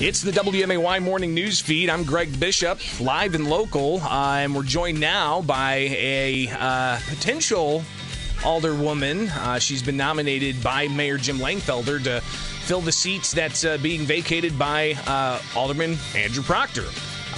It's the WMAY morning news feed. I'm Greg Bishop, live and local, uh, and we're joined now by a uh, potential alderwoman. Uh, she's been nominated by Mayor Jim Langfelder to fill the seats that's uh, being vacated by uh, Alderman Andrew Proctor.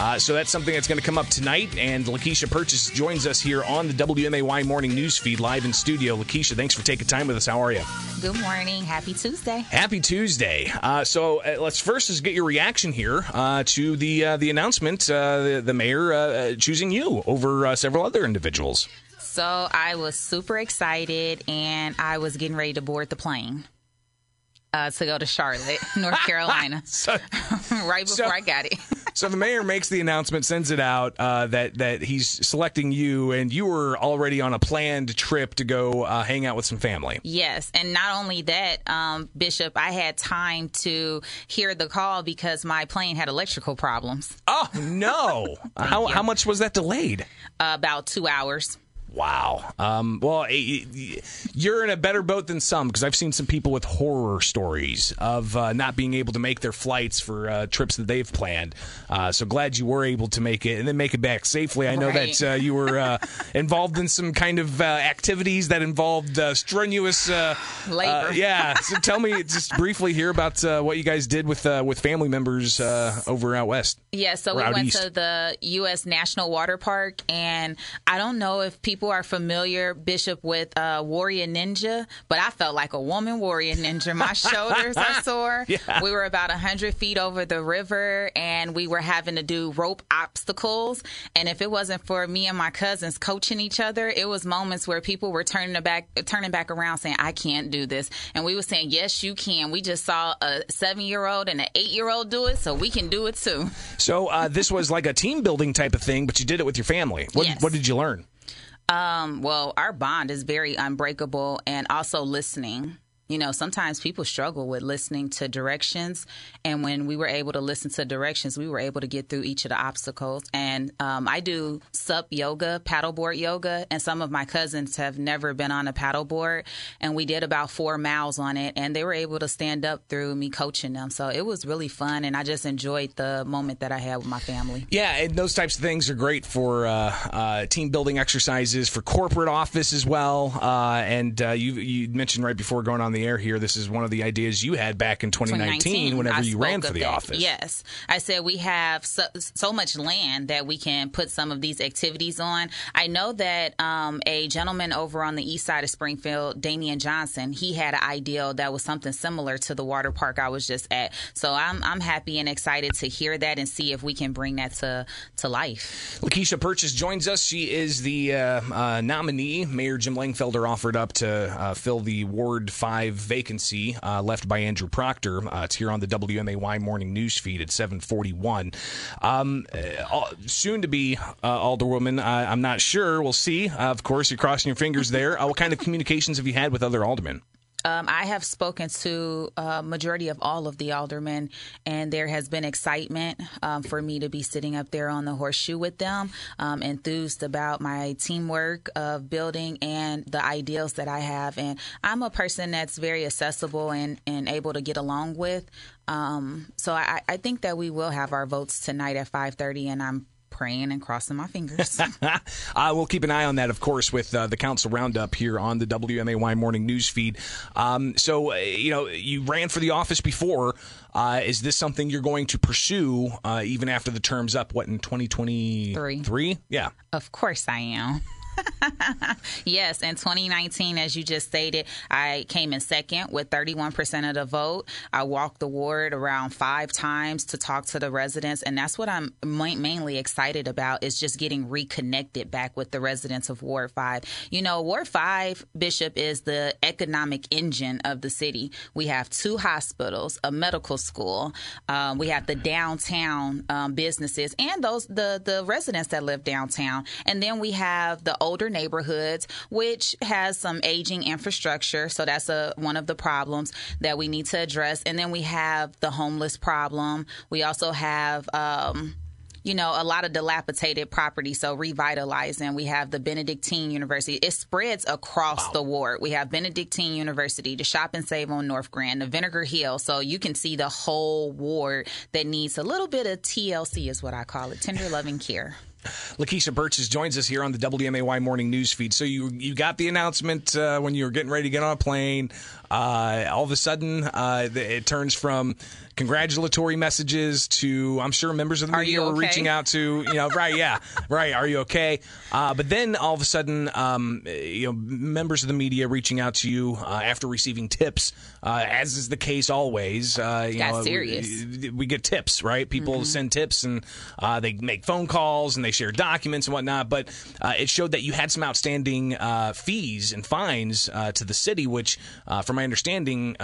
Uh, so that's something that's going to come up tonight. And Lakeisha Purchase joins us here on the WMAY morning news feed live in studio. Lakeisha, thanks for taking time with us. How are you? Good morning. Happy Tuesday. Happy Tuesday. Uh, so uh, let's first just get your reaction here uh, to the uh, the announcement, uh, the, the, mayor choosing you over several other individuals. So I was super excited, and I was getting ready to board the plane. Uh, to go to Charlotte, North Carolina, so, right before so, I got it. so the mayor makes the announcement, sends it out uh, that that he's selecting you, and you were already on a planned trip to go uh, hang out with some family. Yes, and not only that, um, Bishop, I had time to hear the call because my plane had electrical problems. Oh no! how how much was that delayed? about two hours. Wow. Um, well, you're in a better boat than some because I've seen some people with horror stories of uh, not being able to make their flights for uh, trips that they've planned. Uh, so glad you were able to make it and then make it back safely. I know right. that uh, you were uh, involved in some kind of uh, activities that involved strenuous labor. yeah. So tell me just briefly here about what you guys did with with family members over out west. Yeah. So we went east. to the U.S. National Water Park, and I don't know if people people are familiar, Bishop, with uh, Warrior Ninja, but I felt like a woman warrior ninja. My shoulders are sore. Yeah. We were about 100 feet over the river and we were having to do rope obstacles. And if it wasn't for me and my cousins coaching each other, it was moments where people were turning back, turning back around saying, I can't do this. And we were saying, yes, you can. We just saw a seven year old and an eight year old do it, so we can do it too. So uh, this was like a team building type of thing, but you did it with your family. What, yes. what did you learn? Um, well, our bond is very unbreakable and also listening. You know, sometimes people struggle with listening to directions. And when we were able to listen to directions, we were able to get through each of the obstacles. And um, I do sup yoga, paddleboard yoga, and some of my cousins have never been on a paddleboard. And we did about four miles on it, and they were able to stand up through me coaching them. So it was really fun, and I just enjoyed the moment that I had with my family. Yeah, and those types of things are great for uh, uh, team building exercises, for corporate office as well. Uh, and uh, you, you mentioned right before going on the air here, this is one of the ideas you had back in 2019, 2019 whenever I you ran for the that. office. Yes. I said we have so, so, much land that we can put some of these activities on. I know that um, a gentleman over on the east side of Springfield, Damian Johnson, he had an idea that was something similar to the water park I was just at. So I'm, I'm happy and excited to hear that and see if we can bring that to, to life. Lakeisha Purchase joins us. She is the uh, uh, nominee Mayor Jim Langfelder offered up to uh, fill the Ward 5 5 vacancy uh, left by Andrew Proctor. Uh, it's here on the WMAY morning news feed at 741. Um, uh, soon to be uh, Alderwoman, I'm not sure. We'll see. of course, you're crossing your fingers there. Uh, what kind of communications have you had with other aldermen? Um, I have spoken to a majority of all of the aldermen, and there has been excitement um, for me to be sitting up there on the horseshoe with them, um, enthused about my teamwork of building and the ideals that I have. And I'm a person that's very accessible and, and able to get along with. Um, so I, I think that we will have our votes tonight at 5:30, and I'm praying and crossing my fingers. uh, we'll keep an eye on that, of course, with uh, the council roundup here on the WMAY morning news feed. Um, so, uh, you know, you ran for the office before. Uh, is this something you're going to pursue uh, even after the term's up? What in 2023? Three. Yeah. Of course I am. yes, in 2019, as you just stated, I came in second with 31% of the vote. I walked the ward around five times to talk to the residents, and that's what I'm mainly excited about is just getting reconnected back with the residents of Ward 5. You know, Ward 5, Bishop, is the economic engine of the city. We have two hospitals, a medical school, um, we have the downtown um, businesses, and those the the residents that live downtown, and then we have the older neighborhoods, which has some aging infrastructure. So that's a one of the problems that we need to address. And then we have the homeless problem. We also have um, you know, a lot of dilapidated property. So revitalizing. We have the Benedictine University. It spreads across wow. the ward. We have Benedictine University, the Shop and Save on North Grand, the Vinegar Hill. So you can see the whole ward that needs a little bit of TLC, is what I call it, tender loving care. Lakeisha Purchase joins us here on the WMAY morning news feed. So you you got the announcement uh, when you were getting ready to get on a plane. Uh, all of a sudden, uh, it turns from congratulatory messages to I'm sure members of the media were reaching out to you know right yeah right are you okay uh, but then all of a sudden um, you know members of the media reaching out to you uh, after receiving tips uh, as is the case always uh, you Got know serious. We, we, get tips right people mm-hmm. send tips and uh, they make phone calls and they share documents and whatnot but uh, it showed that you had some outstanding fees and fines to the city which from my understanding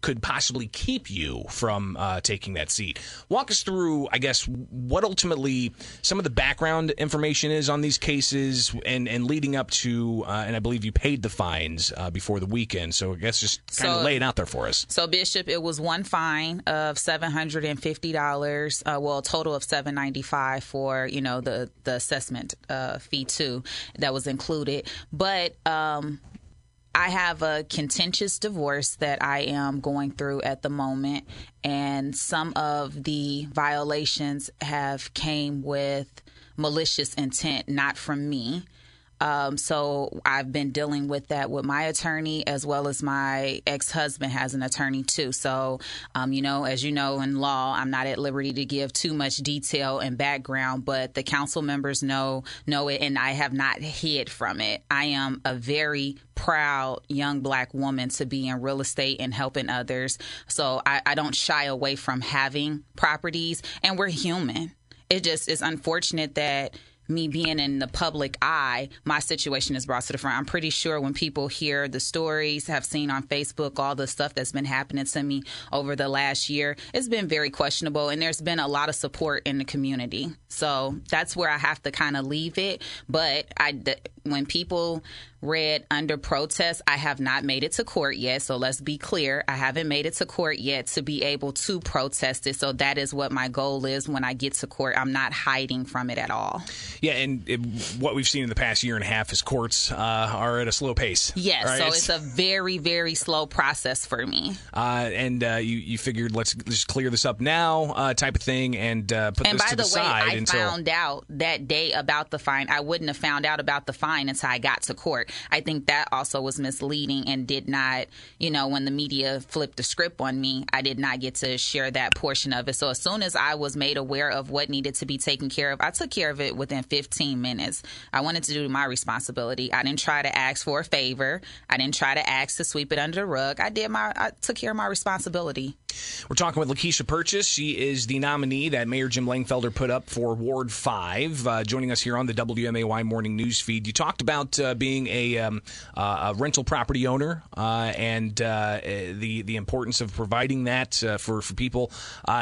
could possibly keep you from uh, taking that seat. Walk us through, I guess, what ultimately some of the background information is on these cases and, and leading up to, uh, and I believe you paid the fines uh, before the weekend. So I guess just kind so, of lay it out there for us. So, Bishop, it was one fine of $750, uh, well, a total of 795 for, you know, the, the assessment uh, fee too that was included. But, um, I have a contentious divorce that I am going through at the moment, and some of the violations have came with malicious intent, not from me. Um, so I've been dealing with that with my attorney as well as my ex husband has an attorney too. So, um, you know, as you know in law, I'm not at liberty to give too much detail and background, but the council members know know it, and I have not hid from it. I am a very proud young black woman to be in real estate and helping others. So I, I don't shy away from having properties, and we're human. It just is unfortunate that me being in the public eye, my situation is brought to the front. I'm pretty sure when people hear the stories, have seen on Facebook all the stuff that's been happening to me over the last year, it's been very questionable. And there's been a lot of support in the community. So that's where I have to kind of leave it. But I, when people read under protest. I have not made it to court yet, so let's be clear. I haven't made it to court yet to be able to protest it. So that is what my goal is when I get to court. I'm not hiding from it at all. Yeah, and it, what we've seen in the past year and a half is courts uh, are at a slow pace. Yes, right? so it's, it's, a very, very slow process for me. Uh, and uh, you, you figured let's just clear this up now, uh, type of thing, and uh, put and this to the, the way, side. I until... found out that day about the fine. I wouldn't have found out about the until I got to court. I think that also was misleading and did not, you know, when the media flipped the script on me, I did not get to share that portion of it. So as soon as I was made aware of what needed to be taken care of, I took care of it within 15 minutes. I wanted to do my responsibility. I didn't try to ask for a favor. I didn't try to ask to sweep it under the rug. I did my, I took care of my responsibility. We're talking with Lakeisha Purchase. She is the nominee that Mayor Jim Langfelder put up for Ward 5, uh, joining us here on the WMAY morning news feed. You talked about uh, being a, um, uh, a, rental property owner uh, and uh, the the importance of providing that uh, for, for people.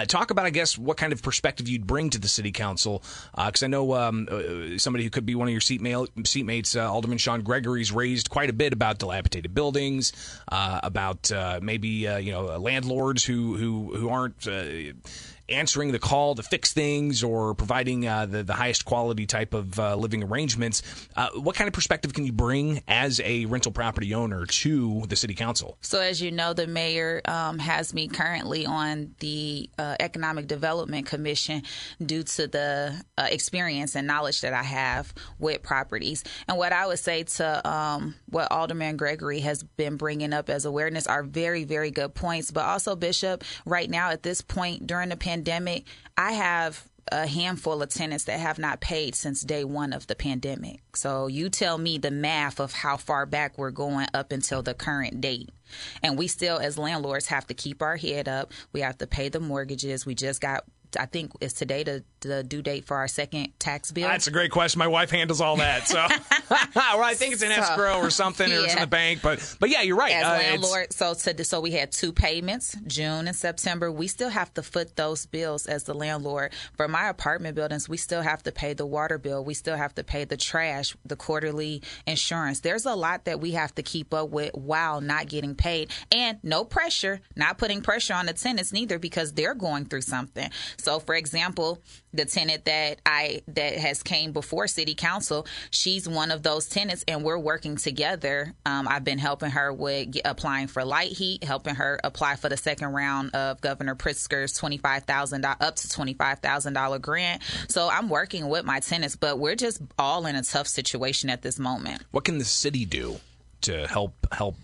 talk about, I guess, what kind of perspective you'd bring to the city council. Because I know um, somebody who could be one of your seatmate, seatmates, Alderman Sean Gregory's raised quite a bit about dilapidated buildings, about maybe you know landlords who who who aren't uh, answering the call to fix things or providing uh, the, the highest quality type of uh, living arrangements. Uh, what kind of perspective can you bring as a rental property owner to the city council? So, as you know, the mayor um, has me currently on the uh, Economic Development Commission due to the uh, experience and knowledge that I have with properties. And what I would say to um, what Alderman Gregory has been bringing up as awareness are very, very good points. But also, Bishop, right now at this point during the pandemic, pandemic, I have a handful of tenants that have not paid since day one of the pandemic. So you tell me the math of how far back we're going up until the current date. And we still, as landlords, have to keep our head up. We have to pay the mortgages. We just got I think it's today the, the due date for our second tax bill. That's a great question. My wife handles all that, so well, I think it's in escrow or something, yeah. or it's in the bank. But but yeah, you're right. As uh, landlord, so to, so we had two payments, June and September. We still have to foot those bills as the landlord. For my apartment buildings, we still have to pay the water bill. We still have to pay the trash, the quarterly insurance. There's a lot that we have to keep up with while not getting paid, and no pressure, not putting pressure on the tenants neither because they're going through something. So, for example, the tenant that I that has came before city council, she's one of those tenants, and we're working together. Um, I've been helping her with applying for LIHEAP, helping her apply for the second round of Governor Pritzker's twenty five thousand up to twenty five thousand dollar grant. So I'm working with my tenants, but we're just all in a tough situation at this moment. What can the city do to help help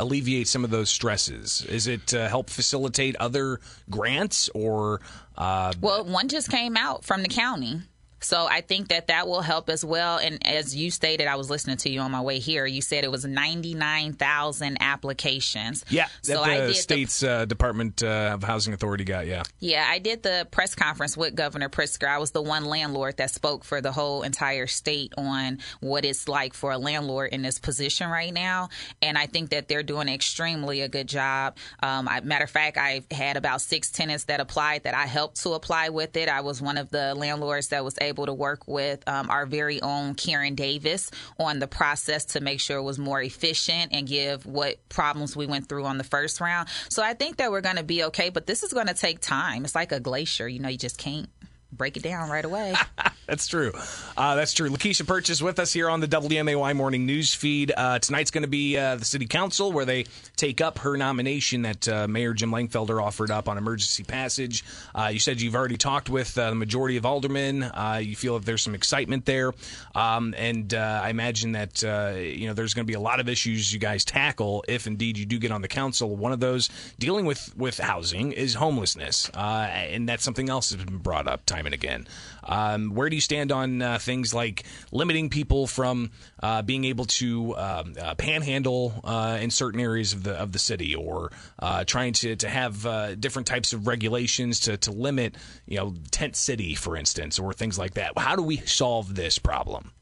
alleviate some of those stresses? Is it uh, help facilitate other grants or? Uh, well, one just came out from the county. So I think that that will help as well. And as you stated, I was listening to you on my way here. You said it was ninety nine thousand applications. Yeah, so I did state's the, uh, Department uh, of Housing Authority got. Yeah, yeah. I did the press conference with Governor Pritzker. I was the one landlord that spoke for the whole entire state on what it's like for a landlord in this position right now. And I think that they're doing extremely a good job. Um, I, matter of fact, I had about six tenants that applied that I helped to apply with it. I was one of the landlords that was able to work with um, our very own Karen Davis on the process to make sure it was more efficient and give what problems we went through on the first round. So I think that we're going to be okay, but this is going to take time. It's like a glacier, you know, you just can't break it down right away. that's true. Uh, that's true. Lakeisha Purchase with us here on the WMAY morning news feed. Uh, tonight's going to be uh, the city council where they take up her nomination that uh, Mayor Jim Langfelder offered up on emergency passage. Uh, you said you've already talked with uh, the majority of aldermen. you feel that there's some excitement there, um, and I imagine that you know there's going to be a lot of issues you guys tackle if indeed you do get on the council. One of those dealing with with housing is homelessness, and that's something else that's been brought up time and again. Um, where do you stand on uh, things like limiting people from uh, being able to um, uh, panhandle uh, in certain areas of the of the city, or uh, trying to to have uh, different types of regulations to to limit, you know, tent city, for instance, or things like that? How do we solve this problem?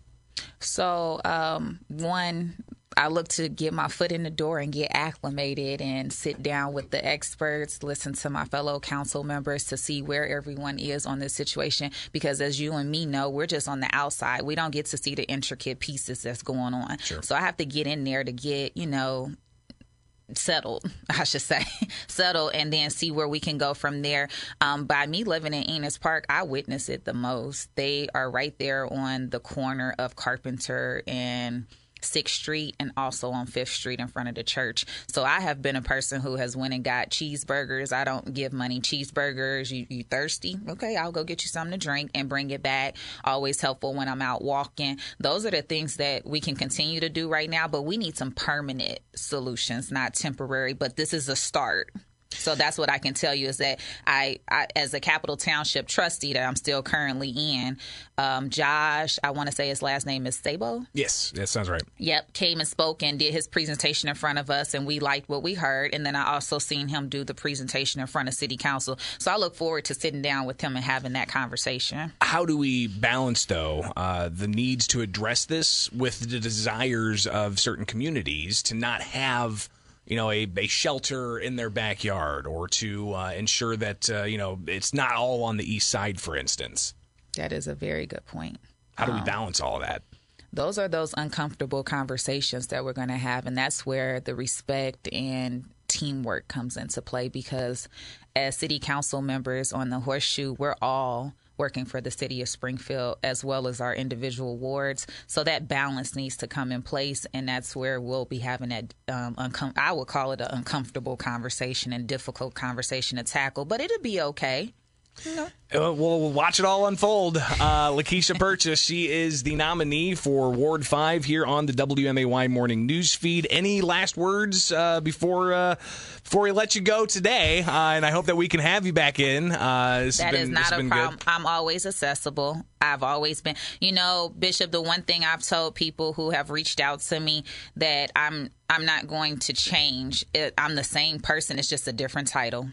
So, um, one, I look to get my foot in the door and get acclimated and sit down with the experts, listen to my fellow council members to see where everyone is on this situation. Because as you and me know, we're just on the outside. We don't get to see the intricate pieces that's going on. Sure. So I have to get in there to get, you know, settled, I should say, settled, and then see where we can go from there. Um, by me living in Enos Park, I witness it the most. They are right there on the corner of Carpenter and Sixth Street and also on Fifth Street in front of the church. So I have been a person who has went and got cheeseburgers. I don't give money cheeseburgers. You, you thirsty? Okay, I'll go get you something to drink and bring it back. Always helpful when I'm out walking. Those are the things that we can continue to do right now, but we need some permanent solutions, not temporary. But this is a start. So that's what I can tell you is that I, I as a Capital Township trustee that I'm still currently in, um, Josh, I want to say his last name is Sabo. Yes, that sounds right. Yep, came and spoke and did his presentation in front of us, and we liked what we heard. And then I also seen him do the presentation in front of City Council. So I look forward to sitting down with him and having that conversation. How do we balance though uh, the needs to address this with the desires of certain communities to not have you know, a, a shelter in their backyard or to uh, ensure that, uh, you know, it's not all on the east side, for instance. That is a very good point. How do we um, balance all that? Those are those uncomfortable conversations that we're going to have. And that's where the respect and teamwork comes into play because as city council members on the horseshoe, we're all working for the city of Springfield as well as our individual wards. So that balance needs to come in place, and that's where we'll be having that. Um, uncom- I would call it an uncomfortable conversation and difficult conversation to tackle, but it'll be okay. No. Uh, we'll watch it all unfold. Uh, Lakeisha Purchase, she is the nominee for Ward 5 here on the WMAY morning news feed. Any last words uh, before uh, before we let you go today? Uh, and I hope that we can have you back in. Uh, that been, is not a problem. Good. I'm always accessible. I've always been, you know, Bishop, the one thing I've told people who have reached out to me that I'm I'm not going to change. It, I'm the same person. It's just a different title.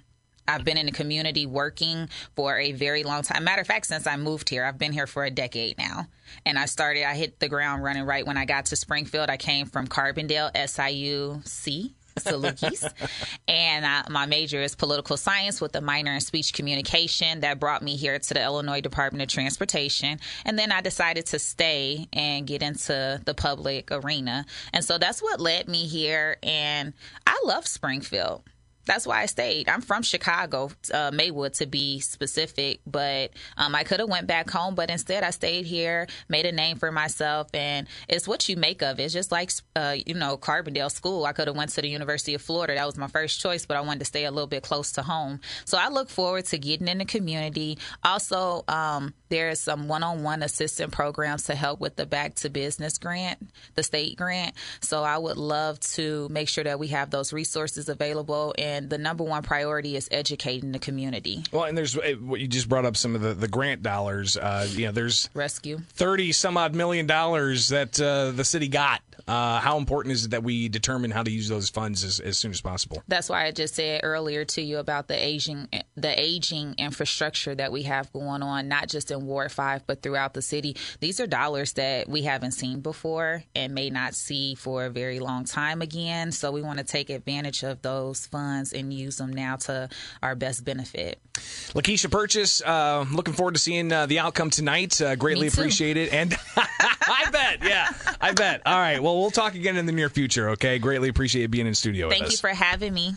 I've been in the community working for a very long time. Matter of fact, since I moved here, I've been here for a decade now. And I started, I hit the ground running right when I got to Springfield. I came from Carbondale, SIUC. Salukis. and uh, my major is political science with a minor in speech communication. That brought me here to the Illinois Department of Transportation. And then I decided to stay and get into the public arena. And so that's what led me here. And I love Springfield. That's why I stayed. I'm from Chicago, uh, Maywood to be specific, but um, I could have went back home, but instead I stayed here, made a name for myself, and it's what you make of it. It's just like uh, you know Carbondale School. I could have went to the University of Florida. That was my first choice, but I wanted to stay a little bit close to home. So I look forward to getting in the community. Also, um, there's some one-on-one assistant programs to help with the Back to Business grant, the state grant. So I would love to make sure that we have those resources available and and the number one priority is educating the community. Well, and there's eh, what you just brought up some of the, the grant dollars. Uh, you know, there's rescue thirty some odd million dollars that uh, the city got uh, how important is it that we determine how to use those funds as, as soon as possible? That's why I just said earlier to you about the aging the aging infrastructure that we have going on, not just in Ward Five but throughout the city. These are dollars that we haven't seen before and may not see for a very long time again. So we want to take advantage of those funds and use them now to our best benefit. Lakeisha Purchase, uh, looking forward to seeing uh, the outcome tonight. Uh, greatly appreciate it, and I bet, yeah, I bet. All right, well, we'll talk again in the near future. Okay, greatly appreciate being in studio. Thank you for having me.